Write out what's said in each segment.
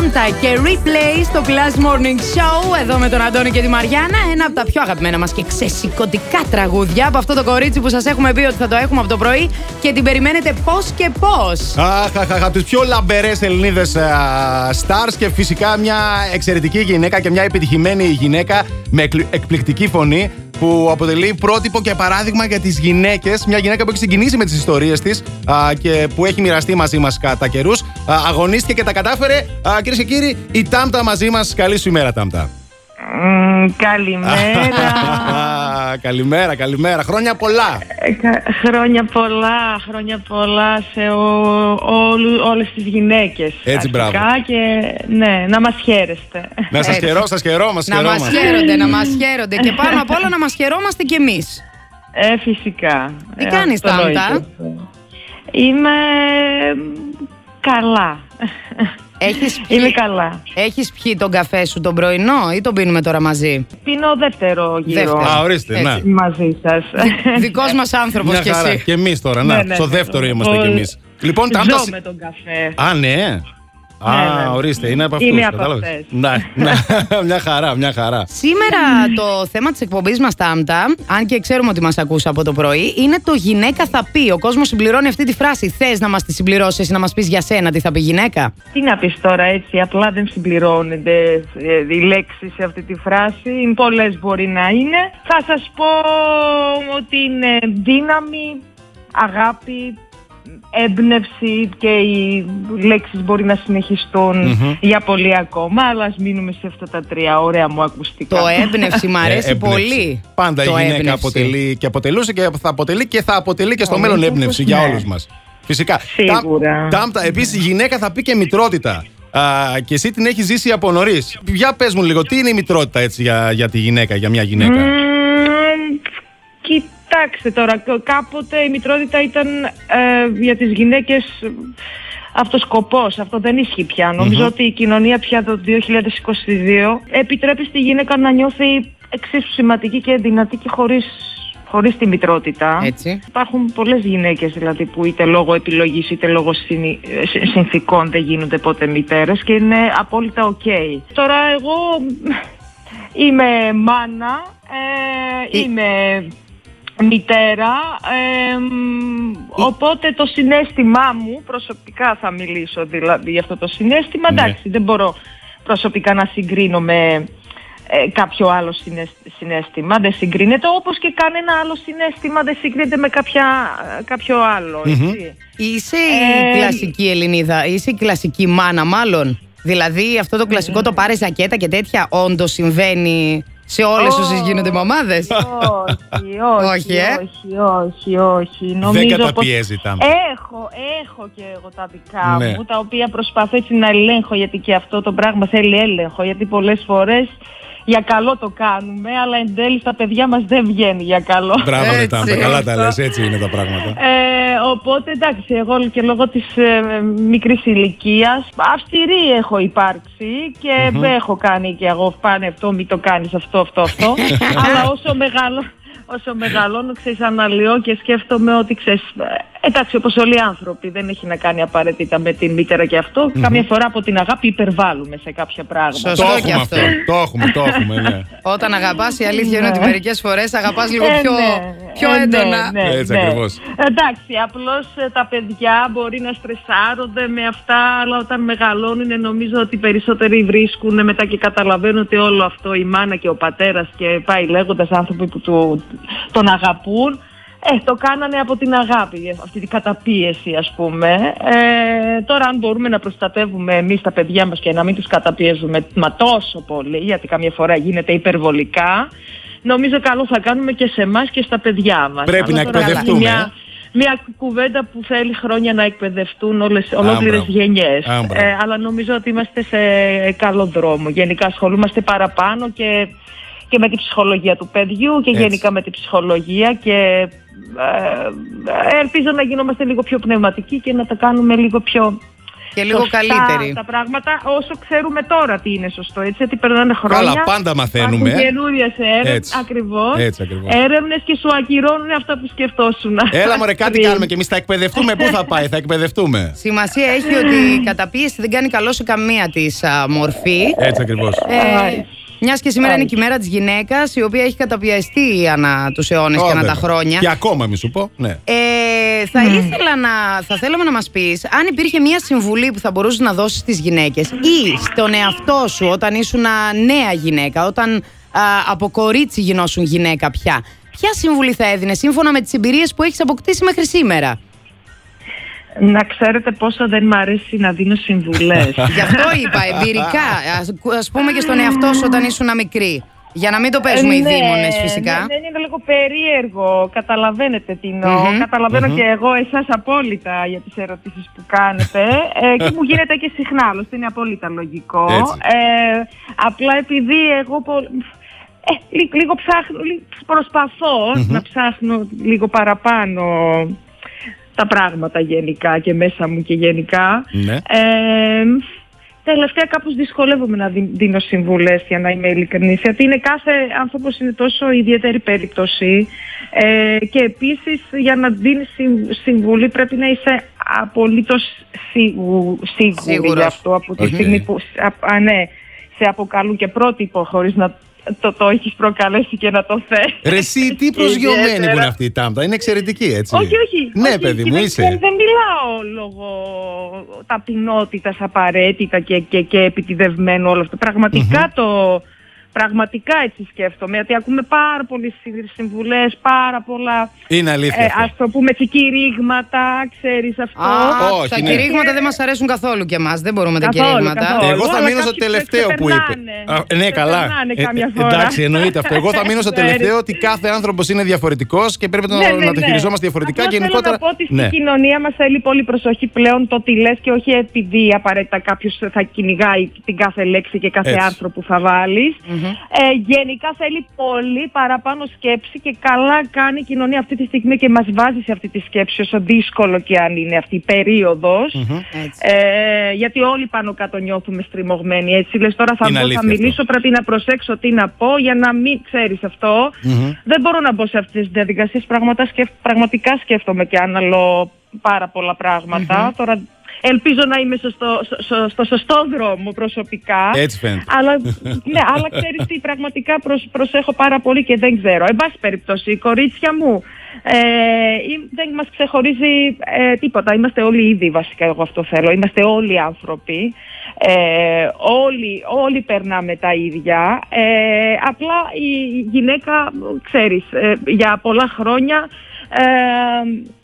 Τάμτα και Replay στο Plus Morning Show. Εδώ με τον Αντώνη και τη Μαριάννα. Ένα από τα πιο αγαπημένα μας και ξεσηκωτικά τραγούδια από αυτό το κορίτσι που σας έχουμε πει ότι θα το έχουμε από το πρωί και την περιμένετε πώς και πώς. Αχ, αχ, αχ, από τις πιο λαμπερές Ελληνίδες stars και φυσικά μια εξαιρετική γυναίκα και μια επιτυχημένη γυναίκα με εκλ- εκπληκτική φωνή που αποτελεί πρότυπο και παράδειγμα για τις γυναίκες. Μια γυναίκα που έχει συγκινήσει με τις ιστορίες της και που έχει μοιραστεί μαζί μας κατά καιρούς. Αγωνίστηκε και τα κατάφερε. Κυρίες και κύριοι, η Τάμτα μαζί μας. Καλή σου ημέρα, Τάμτα. Μμ, καλημέρα. καλημέρα, καλημέρα. Χρόνια πολλά. Ε, κα- χρόνια πολλά, χρόνια πολλά σε ο- όλου- όλες τις γυναίκες. Έτσι, μπράβο. αρχικά Και ναι, να μας χαίρεστε. Να σας Έτσι. χαιρώ, σας χαιρώ, μας Να μας χαίρονται, να μας χαίρονται και πάνω απ' όλα να μας χαιρόμαστε κι εμείς. Ε, φυσικά. Τι Ε, κάνεις, αυτό Τάμτα; εννοείται αυτό. Είμαι μ, καλά. Έχεις Είμαι πιει, καλά. έχεις πιει τον καφέ σου τον πρωινό ή τον πίνουμε τώρα μαζί; Πίνω δεύτερο γύρο Δεύτερο. Α, ορίστε, Έτσι. να. μαζί σας. Δικός μας άνθρωπος Μια κι χαρά. εσύ. Και εμείς τώρα, Ναι, να. ναι, στο ναι. δεύτερο είμαστε Ο- κι εμείς. Λοιπόν, Τάμτα. Ζω με τον καφέ. Α, ναι. Α, Ναι, ναι. ορίστε, είναι από αυτούς. Είμαι από αυτές. Ναι, ναι. μια χαρά, μια χαρά. Σήμερα το θέμα της εκπομπής μας, Τάμτα, αν και ξέρουμε ότι μας ακούς από το πρωί, είναι το γυναίκα θα πει. Ο κόσμος συμπληρώνει αυτή τη φράση. Θες να μας τη συμπληρώσεις ή να μας πεις για σένα τι θα πει γυναίκα; Τι να πεις τώρα έτσι, απλά δεν συμπληρώνεται ε, η λέξη σε αυτή τη φράση. Πολλές μπορεί να είναι. Θα σας πω ότι είναι δύναμη, αγάπη, έμπνευση και οι λέξεις μπορεί να συνεχιστουν για πολύ ακόμα, αλλά ας μείνουμε σε αυτά τα τρία ωραία μου ακουστικά. Το έμπνευση μου αρέσει Ε, έμπνευση. πολύ. Πάντα το η γυναίκα έμπνευση. αποτελεί και αποτελούσε και θα αποτελεί και θα αποτελεί και στο Ω, μέλλον ναι, έμπνευση ναι. για όλους μας. Φυσικά. Σίγουρα. Τάμτα, επίσης η γυναίκα θα πει και μητρότητα. Α, και εσύ την έχεις ζήσει από νωρίς. Για πες μου λίγο, τι είναι η μητρότητα έτσι για, για τη γυναίκα, για μια γυναίκα; Μμμ, κοιτάξτε τώρα, κ- κάποτε η μητρότητα ήταν ε, για τις γυναίκες αυτοσκοπός. Αυτό δεν ισχύει πια. Νομίζω ότι η κοινωνία πια το 2022 επιτρέπει στη γυναίκα να νιώθει εξίσου σημαντική και δυνατή και χωρίς, χωρίς τη μητρότητα. Έτσι. Υπάρχουν πολλές γυναίκες δηλαδή που είτε λόγω επιλογής είτε λόγω συνη- ε, συ- συνθήκων δεν γίνονται ποτέ μητέρες και είναι απόλυτα οκ. Τώρα εγώ είμαι μάνα, ε, Ε. είμαι μητέρα, ε, μ, οπότε το συναίσθημά μου, προσωπικά θα μιλήσω δηλαδή για αυτό το συναίσθημα, Ναι. εντάξει δεν μπορώ προσωπικά να συγκρίνω με ε, κάποιο άλλο συναίσ- συνέστημα, δεν συγκρίνεται όπως και κανένα άλλο συνέστημα δεν συγκρίνεται με κάποια, ε, κάποιο άλλο, έτσι. Είσαι η Ε, κλασική Ελληνίδα, είσαι η κλασική μάνα, μάλλον. Δηλαδή αυτό το κλασικό το πάρε ζακέτα και τέτοια όντως συμβαίνει σε όλες Όχι. όσες γίνονται μαμάδες. Όχι, όχι, Όχι, ε. όχι, όχι, όχι. Δεν Νομίζω πως καταπιέζει η Τάμτα. Έχω, έχω και εγώ τα δικά Ναι. μου, τα οποία προσπαθώ έτσι να ελέγχω, γιατί και αυτό το πράγμα θέλει έλεγχο, γιατί πολλές φορές για καλό το κάνουμε, αλλά εν τέλει στα παιδιά μας δεν βγαίνει για καλό. Μπράβο, Έτσι. ρε Τάμτα, καλά τα λες, έτσι είναι τα πράγματα. Ε, οπότε εντάξει, εγώ και λόγω της ε, μικρής ηλικίας αυστηρή έχω υπάρξει και έχω κάνει και εγώ πάνε αυτό, μην το κάνεις αυτό, αυτό, αυτό. Αλλά όσο μεγάλο, όσο μεγαλώνω, ξέρεις, αναλύω και σκέφτομαι ότι ξέρεις, ε, εντάξει, όπως όλοι οι άνθρωποι, δεν έχει να κάνει απαραίτητα με την μήτερα και αυτό. Καμιά φορά από την αγάπη υπερβάλλουμε σε κάποια πράγματα. Σωστό. Το και έχουμε αυτό. αυτό. Το έχουμε, το έχουμε, ναι. Όταν αγαπάς, η αλήθεια είναι Ναι. ότι μερικές φορές αγαπάς λίγο Ε, πιο, ναι, πιο ε, ναι, έντονα. ναι, Έτσι ναι. ακριβώς. Εντάξει, απλώς ε, τα παιδιά μπορεί να στρεσάρονται με αυτά, αλλά όταν μεγαλώνουν νομίζω ότι περισσότεροι βρίσκουν μετά και καταλαβαίνουν ότι όλο αυτό η μάνα και ο πατέρας και πάει λέγοντας άνθρωποι που του, τον αγαπούν, ε, το κάνανε από την αγάπη, αυτή την καταπίεση ας πούμε. Ε, τώρα αν μπορούμε να προστατεύουμε εμείς τα παιδιά μας και να μην τους καταπιέζουμε μα τόσο πολύ, γιατί καμιά φορά γίνεται υπερβολικά, νομίζω καλό θα κάνουμε και σε εμάς και στα παιδιά μας. Πρέπει Αλλά να τώρα εκπαιδευτούμε, Μια, μια κουβέντα που θέλει χρόνια να εκπαιδευτούν όλες, ολόκληρες μπράβο. γενιές. Α, μπράβο. Ε, αλλά νομίζω ότι είμαστε σε καλό δρόμο. Γενικά ασχολούμαστε παραπάνω και, και με την ψυχολογία του παιδιού και Έτσι. γενικά με την ψυχολογία και ε, ελπίζω να γινόμαστε λίγο πιο πνευματικοί και να τα κάνουμε λίγο πιο Και λίγο σωστά καλύτερη. τα πράγματα όσο ξέρουμε τώρα τι είναι σωστό. Έτσι, γιατί περνάνε χρόνια. Καλά, πάντα μαθαίνουμε. Καινούριες έρευνες. Έτσι. Ακριβώς. Έτσι ακριβώς. Έρευνες και σου ακυρώνουν αυτά που σκεφτόσουν. Έλα μωρέ, κάτι Πριν. κάνουμε και εμείς θα εκπαιδευτούμε. Πού θα πάει, θα εκπαιδευτούμε; Σημασία έχει ότι η καταπίεση δεν κάνει καλό σε καμία της μορφή. Έτσι ακριβώς. Ε, Μιας και σήμερα είναι και η μέρα της γυναίκας, η οποία έχει καταπιεστεί ανά τους αιώνες και ανά τα χρόνια. Και ακόμα, μη σου πω. Ναι. Ε, θα ήθελα να, θα θέλαμε να μας πεις αν υπήρχε μια συμβουλή που θα μπορούσες να δώσεις στις γυναίκες ή στον εαυτό σου όταν ήσουν α, νέα γυναίκα, όταν α, από κορίτσι γινώσουν γυναίκα πια. Ποια συμβουλή θα έδινες σύμφωνα με τις εμπειρίες που έχεις αποκτήσει μέχρι σήμερα; Να ξέρετε πόσο δεν μ' αρέσει να δίνω συμβουλές. Γι' αυτό είπα εμπειρικά. Ας, ας πούμε και στον εαυτό σου όταν ήσουν μικρή. Για να μην το παίζουμε οι Ναι, δίμονες φυσικά. Ναι, ναι, είναι λίγο περίεργο. Καταλαβαίνετε τι εννοώ. Μμμ. καταλαβαινω και εγώ εσάς απόλυτα για τις ερωτήσεις που κάνετε. ε, και μου γίνεται και συχνά, άλλωστε είναι απόλυτα λογικό. Έτσι. Ε, απλά επειδή εγώ πο- ε, λί- λίγο ψάχνω, λί- προσπαθώ να ψάχνω λίγο παραπάνω τα πράγματα γενικά και μέσα μου και γενικά. Ναι. Ε, τελευταία κάπως δυσκολεύομαι να δι- δίνω συμβουλές για να είμαι ειλικρινής γιατί είναι κάθε άνθρωπος είναι τόσο ιδιαίτερη περίπτωση ε, και επίσης για να δίνεις συμβ- συμβουλή πρέπει να είσαι απολύτως σίγου, σίγουρη Σίγουρος. γι' αυτό από τη Οκ. στιγμή που α, α, ναι, σε αποκαλούν και πρότυπο χωρίς να το, το έχεις προκαλέσει και να το θες. Ρε, εσύ τι προσγειωμένη που Ιδιαίτερα. είναι αυτή η Τάμτα. Είναι εξαιρετική, έτσι. Όχι, όχι. Ναι, όχι, παιδί και μου, δεν, είσαι. Δεν, δεν μιλάω λόγω ταπεινότητας απαραίτητα και, και, και επιτηδευμένο όλο αυτό. Πραγματικά το... Πραγματικά έτσι σκέφτομαι, γιατί ακούμε πάρα πολλές συ- συμβουλές, πάρα πολλά, Είναι αλήθεια. ε, αυτό. ας το πούμε, έτσι κηρύγματα, ξέρεις αυτό. Α, Όχι, τα ναι. κηρύγματα δεν μας αρέσουν καθόλου και εμάς. Δεν μπορούμε τα Καθόλου, κηρύγματα. καθόλου. Εγώ θα αλλά μείνω στο κάποιοι τελευταίο που είπε. ξεπερνάνε. Α, ναι, καλά. Ξεπερνάνε Ε, καμιά ε, φορά. εντάξει, εννοείται αυτό. Εγώ θα μείνω στο Ξέρεις. τελευταίο ότι κάθε άνθρωπος είναι διαφορετικός και πρέπει να, Ναι, ναι, να το ναι. χειριζόμαστε διαφορετικά. Απλά και γενικότερα. Θέλω να πω ότι ναι. στην κοινωνία μας θέλει πολύ προσοχή πλέον το τι λες και όχι επειδή απαραίτητα κάποιος θα κυνηγάει την κάθε λέξη και κάθε Έτσι. άρθρο που θα βάλεις. Ε, γενικά θέλει πολύ παραπάνω σκέψη και καλά κάνει η κοινωνία αυτή τη στιγμή και μας βάζει σε αυτή τη σκέψη, όσο δύσκολο και αν είναι αυτή η περιοδος Έτσι. Ε, γιατί όλοι πάνω κάτω νιώθουμε στριμωγμένοι. Έτσι λες τώρα θα, Είναι μπω, αλήθεια θα μιλήσω, αυτό. πρέπει να προσέξω τι να πω για να μην ξέρεις αυτό. Μμμ. Δεν μπορώ να μπω σε αυτές τις διαδικασίες. Πραγματικά, σκεφ- πραγματικά σκέφτομαι και αναλώ πάρα πολλά πράγματα. Τώρα ελπίζω να είμαι στο, στο, στο, στο σωστό δρόμο προσωπικά. Έτσι φαίνεται. Αλλά, ναι, αλλά ξέρεις τι, πραγματικά προσ- προσέχω πάρα πολύ και δεν ξέρω. Εν πάση περιπτώσει, κορίτσια μου, ε, ή- δεν μας ξεχωρίζει ε, τίποτα. Είμαστε όλοι ήδη βασικά, εγώ αυτό θέλω. Είμαστε όλοι άνθρωποι. Ε, όλοι, όλοι περνάμε τα ίδια. Ε, απλά η γυναίκα, ξέρεις, ε, για πολλά χρόνια ε,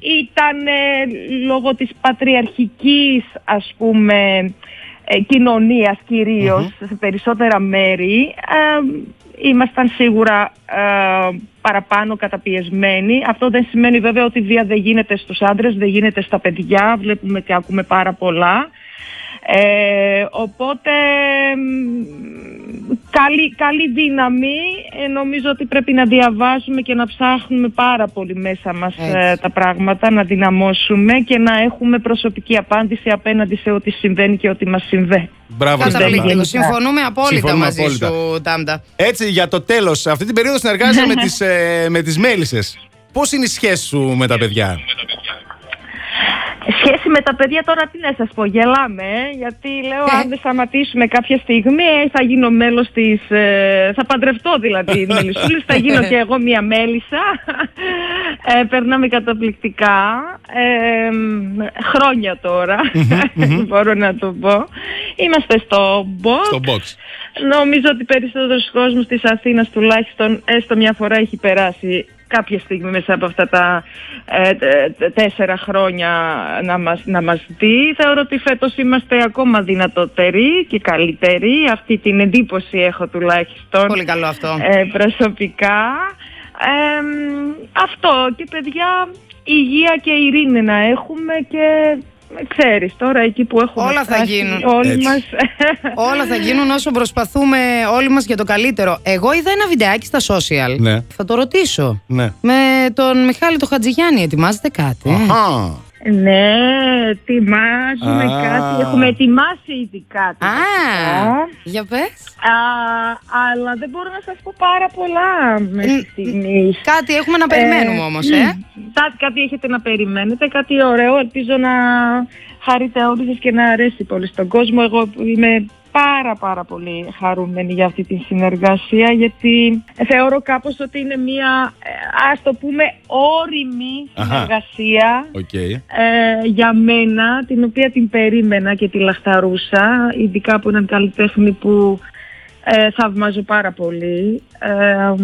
ήταν ε, λόγω της πατριαρχικής, ας πούμε, ε, κοινωνίας κυρίως σε περισσότερα μέρη ε, ήμασταν σίγουρα ε, παραπάνω καταπιεσμένοι. Αυτό δεν σημαίνει βέβαια ότι η βία δεν γίνεται στους άντρες, δεν γίνεται στα παιδιά, βλέπουμε και ακούμε πάρα πολλά. Ε, οπότε μ, καλή, καλή δύναμη. Ε, νομίζω ότι πρέπει να διαβάζουμε και να ψάχνουμε πάρα πολύ μέσα μας Έτσι. ε, τα πράγματα, να δυναμώσουμε και να έχουμε προσωπική απάντηση απέναντι σε ό,τι συμβαίνει και ό,τι μας συμβαίνει. Μπράβο, Καταπληκτικό. Στέλλα. Συμφωνούμε απόλυτα Συμφωνούμε μαζί απόλυτα. σου, Τάμτα. Έτσι, για το τέλος, αυτή την περίοδο συνεργάζεσαι με τις ε, με τις μέλισσες. Πώς είναι η σχέση σου με τα παιδιά, Σχέση με τα παιδιά τώρα τι να σας πω, γελάμε, ε, γιατί λέω αν δεν σταματήσουμε κάποια στιγμή ε, θα γίνω μέλος της, ε, θα παντρευτώ δηλαδή μελισσούλης, θα γίνω και εγώ μία μέλισσα, ε, περνάμε καταπληκτικά, ε, μ, χρόνια τώρα, μπορώ να το πω. Είμαστε στο box. στο box. Νομίζω ότι περισσότερος κόσμος της Αθήνας τουλάχιστον έστω μια φορά έχει περάσει κάποια στιγμή μέσα από αυτά τα ε, τε- τε- τέσσερα χρόνια να μας, να μας δει. Θεωρώ ότι φέτος είμαστε ακόμα δυνατότεροι και καλύτεροι. Αυτή την εντύπωση έχω τουλάχιστον Πολύ καλό αυτό. ε, προσωπικά. Ε, μ, αυτό και παιδιά υγεία και ειρήνη να έχουμε και ε, ξέρεις τώρα εκεί που έχουμε Όλα θα φτάσει γίνουν. όλοι Έτσι. μας Όλα θα γίνουν όσο προσπαθούμε όλοι μας για το καλύτερο. Εγώ είδα ένα βιντεάκι στα social. Ναι. Θα το ρωτήσω. Ναι. Με τον Μιχάλη το Χατζηγιάννη ετοιμάζετε κάτι; ε; Αχα. Ναι, ετοιμάζουμε Α. κάτι. Έχουμε ετοιμάσει ήδη κάτι. Α, βασικά. για πες. Α, αλλά δεν μπορώ να σας πω πάρα πολλά μέχρι στιγμής. Κάτι έχουμε να περιμένουμε όμως, ε; Κάτι, κάτι έχετε να περιμένετε, κάτι ωραίο. Ελπίζω να χαρείτε όλοι σας και να αρέσει πολύ στον κόσμο. Εγώ είμαι πάρα πάρα πολύ χαρούμενη για αυτή τη συνεργασία γιατί θεωρώ κάπως ότι είναι μια, ε, ας το πούμε, ώριμη Αχα. συνεργασία Οκ. ε, για μένα, την οποία την περίμενα και τη λαχταρούσα, ειδικά από έναν καλλιτέχνη που ε, θαυμάζω πάρα πολύ. Ε,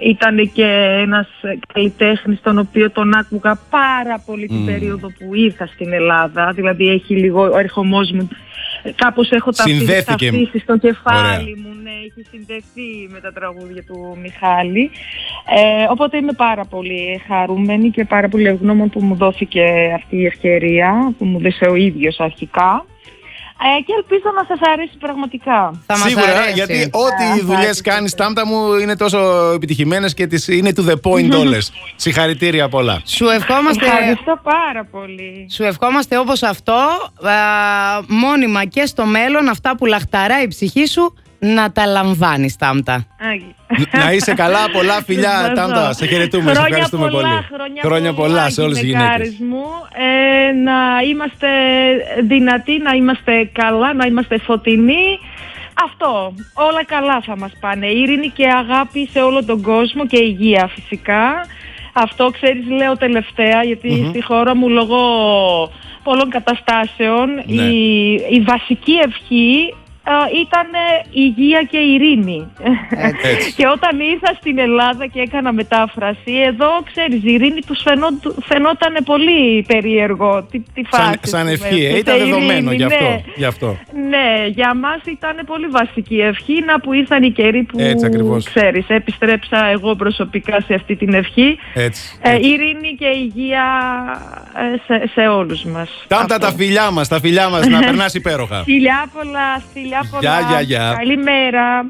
ήταν και ένας καλλιτέχνης τον οποίο τον άκουγα πάρα πολύ την Μμμ. περίοδο που ήρθα στην Ελλάδα. Δηλαδή έχει λίγο ο ερχομός μου, ε, κάπως έχω τα Συνδέθηκε. αφήσει στο κεφάλι Ωραία. μου. Ναι, έχει συνδεθεί με τα τραγούδια του Μιχάλη. Ε, οπότε είμαι πάρα πολύ χαρούμενη και πάρα πολύ ευγνώμων που μου δόθηκε αυτή η ευκαιρία, που μου δώσε ο ίδιος αρχικά. Ε, και ελπίζω να σας αρέσει πραγματικά. Θα μας Σίγουρα, αρέσει. γιατί Α, ό,τι δουλειές εντάξει. κάνεις τάμτα μου είναι τόσο επιτυχημένες και τις, είναι to the point όλες. Συγχαρητήρια πολλά. Σου ευχόμαστε, Ευχαριστώ πάρα πολύ. σου ευχόμαστε όπως αυτό, α, μόνιμα και στο μέλλον, αυτά που λαχταράει η ψυχή σου, να τα λαμβάνεις, Τάμτα. Άγι. Να είσαι καλά, πολλά φιλιά, Ευχαριστώ. Τάμτα. Σε χαιρετούμε, σε Χρόνια ευχαριστούμε πολλά, πολύ. Χρόνια, πολλά σε όλε τι γυναικάρες γυναίκες. μου. Ε, να είμαστε δυνατοί, να είμαστε καλά, να είμαστε φωτεινοί. Αυτό. Όλα καλά θα μας πάνε. Ειρήνη και αγάπη σε όλο τον κόσμο και υγεία φυσικά. Αυτό ξέρεις λέω τελευταία γιατί στη χώρα μου λόγω πολλών καταστάσεων Ναι. η, η βασική ευχή ε, ήταν υγεία και ειρήνη. Έτσι. και όταν ήρθα στην Ελλάδα και έκανα μετάφραση, εδώ ξέρεις, η ειρήνη τους φαινό- φαινόταν πολύ περίεργο. Τι, τι Σαν, φάση, σαν ας ευχή, πούμε, ε, σε ήταν δεδομένο ειρήνη, γι' αυτό. Ναι. Γι αυτό. Ναι, για μας ήταν πολύ βασική ευχή να που ήρθαν οι καιροί που Έτσι ακριβώς. ξέρεις, επιστρέψα εγώ προσωπικά σε αυτή την ευχή. Έτσι. Ε, έτσι. ειρήνη και υγεία ε, σε, σε όλους μας. Τάμτα Αυτό. τα φιλιά μας, τα φιλιά μας, να περνάς υπέροχα. Φιλιά πολλά, φιλιά πολλά. Γεια, γεια, γεια. Καλημέρα.